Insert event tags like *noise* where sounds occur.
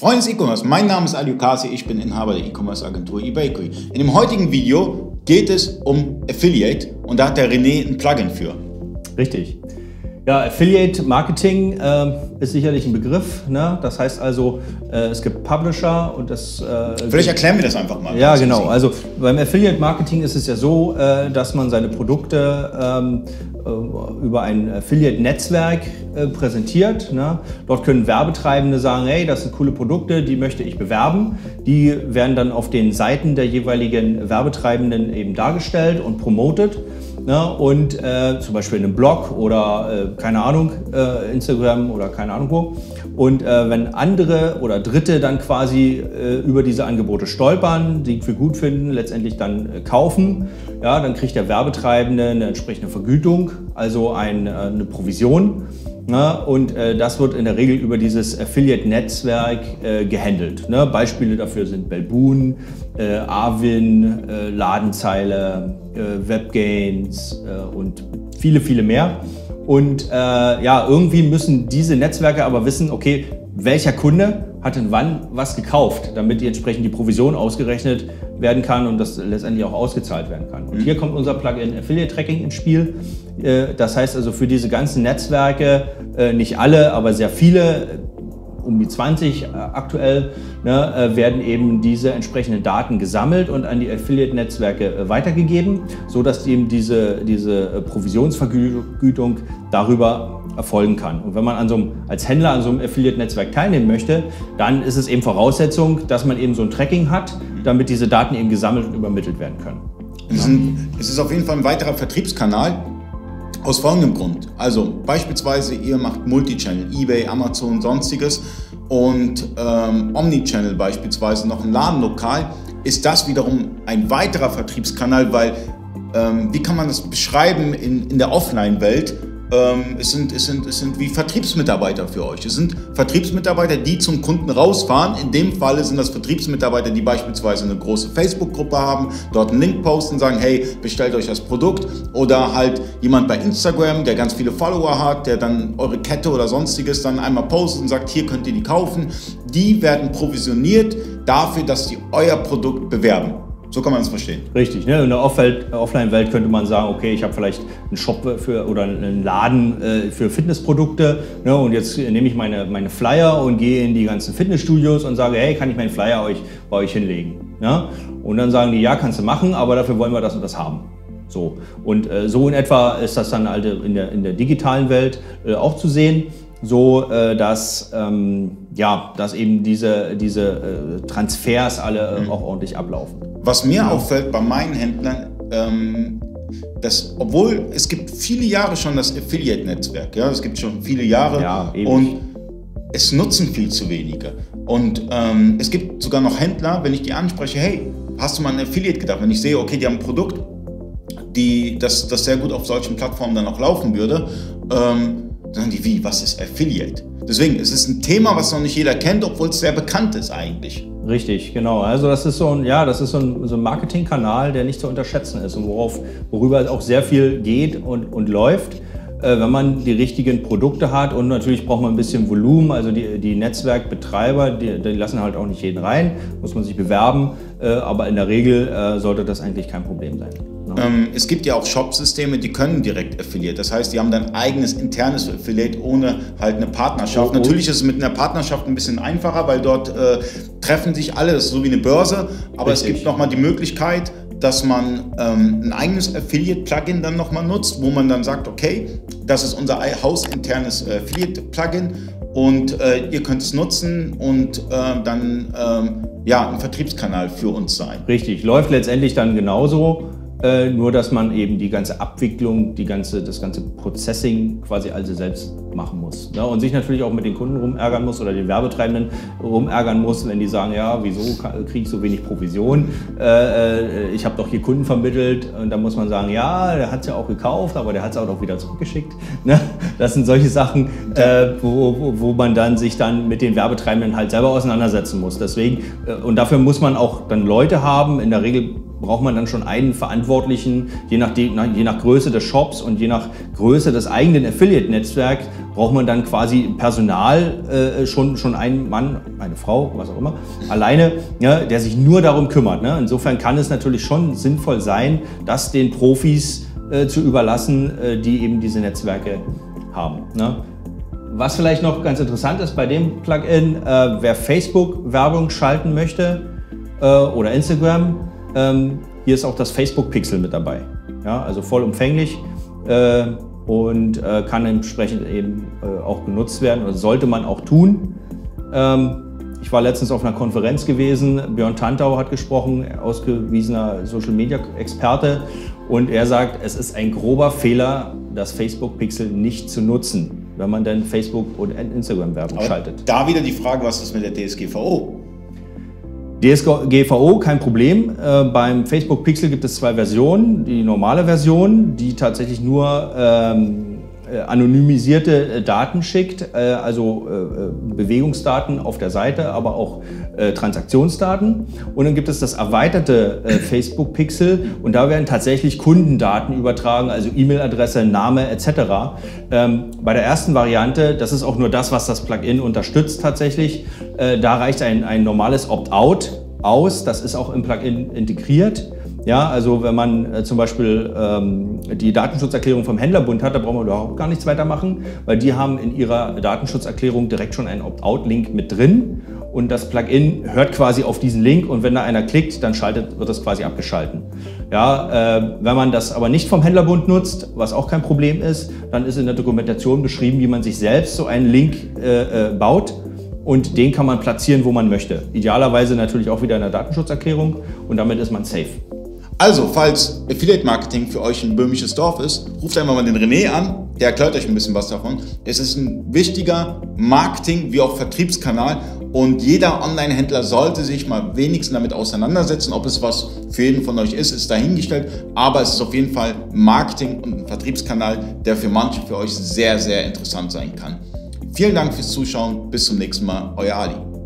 Freunde des E-Commerce, mein Name ist Ali Ukasi, ich bin Inhaber der E-Commerce Agentur eBakery. In dem heutigen Video geht es um Affiliate und da hat der René ein Plugin für. Richtig. Ja, Affiliate Marketing äh, ist sicherlich ein Begriff. Ne? Das heißt also, äh, es gibt Publisher und das. Äh, Vielleicht erklären wir das einfach mal. Ja, genau. Also beim Affiliate Marketing ist es ja so, äh, dass man seine Produkte ähm, äh, über ein Affiliate-Netzwerk präsentiert. Ne? Dort können Werbetreibende sagen, hey, das sind coole Produkte, die möchte ich bewerben. Die werden dann auf den Seiten der jeweiligen Werbetreibenden eben dargestellt und promotet. Ne? Und äh, zum Beispiel in einem Blog oder äh, keine Ahnung, äh, Instagram oder keine Ahnung wo. Und äh, wenn andere oder Dritte dann quasi äh, über diese Angebote stolpern, die für gut finden, letztendlich dann äh, kaufen, ja, dann kriegt der Werbetreibende eine entsprechende Vergütung, also ein, eine Provision. Ne? Und äh, das wird in der Regel über dieses Affiliate-Netzwerk äh, gehandelt. Ne? Beispiele dafür sind Belboon, äh, Arvin, äh, Ladenzeile, äh, Webgains äh, und viele, viele mehr. Und ja, irgendwie müssen diese Netzwerke aber wissen, okay, welcher Kunde hat denn wann was gekauft, damit die entsprechend die Provision ausgerechnet werden kann und das letztendlich auch ausgezahlt werden kann. Und mhm. hier kommt unser Plugin Affiliate Tracking ins Spiel. Äh, das heißt also für diese ganzen Netzwerke, äh, nicht alle, aber sehr viele, um die 20 äh, aktuell, ne, werden eben diese entsprechenden Daten gesammelt und an die Affiliate-Netzwerke weitergegeben, sodass eben diese, diese Provisionsvergütung darüber erfolgen kann. Und wenn man an so einem, als Händler an so einem Affiliate-Netzwerk teilnehmen möchte, dann ist es eben Voraussetzung, dass man eben so ein Tracking hat, damit diese Daten eben gesammelt und übermittelt werden können. Es ist auf jeden Fall ein weiterer Vertriebskanal, aus folgendem Grund. Also beispielsweise ihr macht Multichannel, eBay, Amazon, sonstiges und ähm, Omnichannel beispielsweise noch ein Ladenlokal, ist das wiederum ein weiterer Vertriebskanal, weil ähm, wie kann man das beschreiben in, in der Offline-Welt? Ähm, es, sind, es, sind, es sind wie Vertriebsmitarbeiter für euch. Es sind Vertriebsmitarbeiter, die zum Kunden rausfahren. In dem Fall sind das Vertriebsmitarbeiter, die beispielsweise eine große Facebook-Gruppe haben, dort einen Link posten, sagen, hey, bestellt euch das Produkt. Oder halt jemand bei Instagram, der ganz viele Follower hat, der dann eure Kette oder sonstiges dann einmal postet und sagt, hier könnt ihr die kaufen. Die werden provisioniert dafür, dass sie euer Produkt bewerben. So kann man es verstehen. Richtig. Ne? In der Offline-Welt könnte man sagen, okay, ich habe vielleicht einen Shop für, oder einen Laden äh, für Fitnessprodukte ne? und jetzt nehme ich meine, meine Flyer und gehe in die ganzen Fitnessstudios und sage, hey, kann ich meinen Flyer euch, bei euch hinlegen? Ne? Und dann sagen die, ja, kannst du machen, aber dafür wollen wir das und das haben. So. Und äh, so in etwa ist das dann halt in der, in der digitalen Welt äh, auch zu sehen so äh, dass, ähm, ja, dass eben diese, diese äh, Transfers alle äh, mhm. auch ordentlich ablaufen. Was mir ja. auffällt bei meinen Händlern, ähm, dass, obwohl es gibt viele Jahre schon das Affiliate-Netzwerk, ja, es gibt schon viele Jahre ja, und es nutzen viel zu wenige. Und ähm, es gibt sogar noch Händler, wenn ich die anspreche, hey, hast du mal an Affiliate gedacht? Wenn ich sehe, okay, die haben ein Produkt, die, das, das sehr gut auf solchen Plattformen dann auch laufen würde, ähm, sagen die, wie, was ist Affiliate? Deswegen, es ist ein Thema, was noch nicht jeder kennt, obwohl es sehr bekannt ist eigentlich. Richtig, genau. Also das ist so ein, ja, das ist so ein, so ein Marketingkanal, der nicht zu unterschätzen ist und worauf, worüber auch sehr viel geht und, und läuft äh, wenn man die richtigen Produkte hat und natürlich braucht man ein bisschen Volumen. Also die, die Netzwerkbetreiber, die, die, lassen halt auch nicht jeden rein, muss man sich bewerben. Äh, aber in der Regel äh, sollte das eigentlich kein Problem sein. Ähm, es gibt ja auch Shop-Systeme, die können direkt Affiliate. Das heißt, die haben dann eigenes internes Affiliate ohne halt eine Partnerschaft. Oh, oh. Natürlich ist es mit einer Partnerschaft ein bisschen einfacher, weil dort äh, treffen sich alle, das ist so wie eine Börse. Aber Richtig. es gibt nochmal die Möglichkeit, dass man ähm, ein eigenes Affiliate-Plugin dann nochmal nutzt, wo man dann sagt, okay, das ist unser hausinternes äh, Affiliate-Plugin und äh, ihr könnt es nutzen und äh, dann ähm, ja, ein Vertriebskanal für uns sein. Richtig, läuft letztendlich dann genauso. Äh, nur dass man eben die ganze Abwicklung, die ganze, das ganze Processing quasi also selbst machen muss. Ne? Und sich natürlich auch mit den Kunden rumärgern muss oder den Werbetreibenden rumärgern muss, wenn die sagen, ja, wieso kriege ich so wenig Provision? Äh, äh, ich habe doch hier Kunden vermittelt und da muss man sagen, ja, der hat es ja auch gekauft, aber der hat es auch wieder zurückgeschickt. *laughs* Ne? Das sind solche Sachen, äh, wo, wo, wo, man dann sich dann mit den Werbetreibenden halt selber auseinandersetzen muss. Deswegen, äh, und dafür muss man auch dann Leute haben, in der Regel braucht man dann schon einen Verantwortlichen, je nach, je nach Größe des Shops und je nach Größe des eigenen Affiliate-Netzwerks braucht man dann quasi Personal, äh, schon, schon einen Mann, eine Frau, was auch immer, alleine, ja, der sich nur darum kümmert. Ne? Insofern kann es natürlich schon sinnvoll sein, das den Profis äh, zu überlassen, äh, die eben diese Netzwerke haben. Ne? Was vielleicht noch ganz interessant ist bei dem Plugin, äh, wer Facebook-Werbung schalten möchte äh, oder Instagram, ähm, hier ist auch das Facebook-Pixel mit dabei. Ja, also vollumfänglich äh, und äh, kann entsprechend eben äh, auch genutzt werden oder sollte man auch tun. Ähm, ich war letztens auf einer Konferenz gewesen, Björn Tantau hat gesprochen, ausgewiesener Social-Media-Experte und er sagt, es ist ein grober Fehler, das Facebook-Pixel nicht zu nutzen, wenn man dann Facebook- und Instagram-Werbung schaltet. Da wieder die Frage, was ist mit der DSGVO? DSGVO kein Problem. Äh, beim Facebook Pixel gibt es zwei Versionen. Die normale Version, die tatsächlich nur ähm, äh, anonymisierte äh, Daten schickt, äh, also Bewegungsdaten auf der Seite, aber auch Transaktionsdaten. Und dann gibt es das erweiterte Facebook Pixel und da werden tatsächlich Kundendaten übertragen, also E-Mail-Adresse, Name etc. Ähm, bei der ersten Variante, das ist auch nur das, was das Plugin unterstützt tatsächlich, da reicht ein, ein normales Opt-out aus, das ist auch im Plugin integriert. Ja, also wenn man äh, zum Beispiel ähm, die Datenschutzerklärung vom Händlerbund hat, da brauchen wir überhaupt gar nichts weitermachen, weil die haben in ihrer Datenschutzerklärung direkt schon einen Opt-out-Link mit drin und das Plugin hört quasi auf diesen Link und wenn da einer klickt, dann schaltet, wird das quasi abgeschalten. Ja, äh, wenn man das aber nicht vom Händlerbund nutzt, was auch kein Problem ist, dann ist in der Dokumentation beschrieben, wie man sich selbst so einen Link äh, äh, baut und den kann man platzieren, wo man möchte. Idealerweise natürlich auch wieder in der Datenschutzerklärung und damit ist man safe. Also, falls Affiliate Marketing für euch ein böhmisches Dorf ist, ruft einmal mal den René an, der erklärt euch ein bisschen was davon. Es ist ein wichtiger Marketing- wie auch Vertriebskanal und jeder Online-Händler sollte sich mal wenigstens damit auseinandersetzen. Ob es was für jeden von euch ist, ist dahingestellt, aber es ist auf jeden Fall Marketing und ein Vertriebskanal, der für manche für euch sehr, sehr interessant sein kann. Vielen Dank fürs Zuschauen, bis zum nächsten Mal, euer Ali.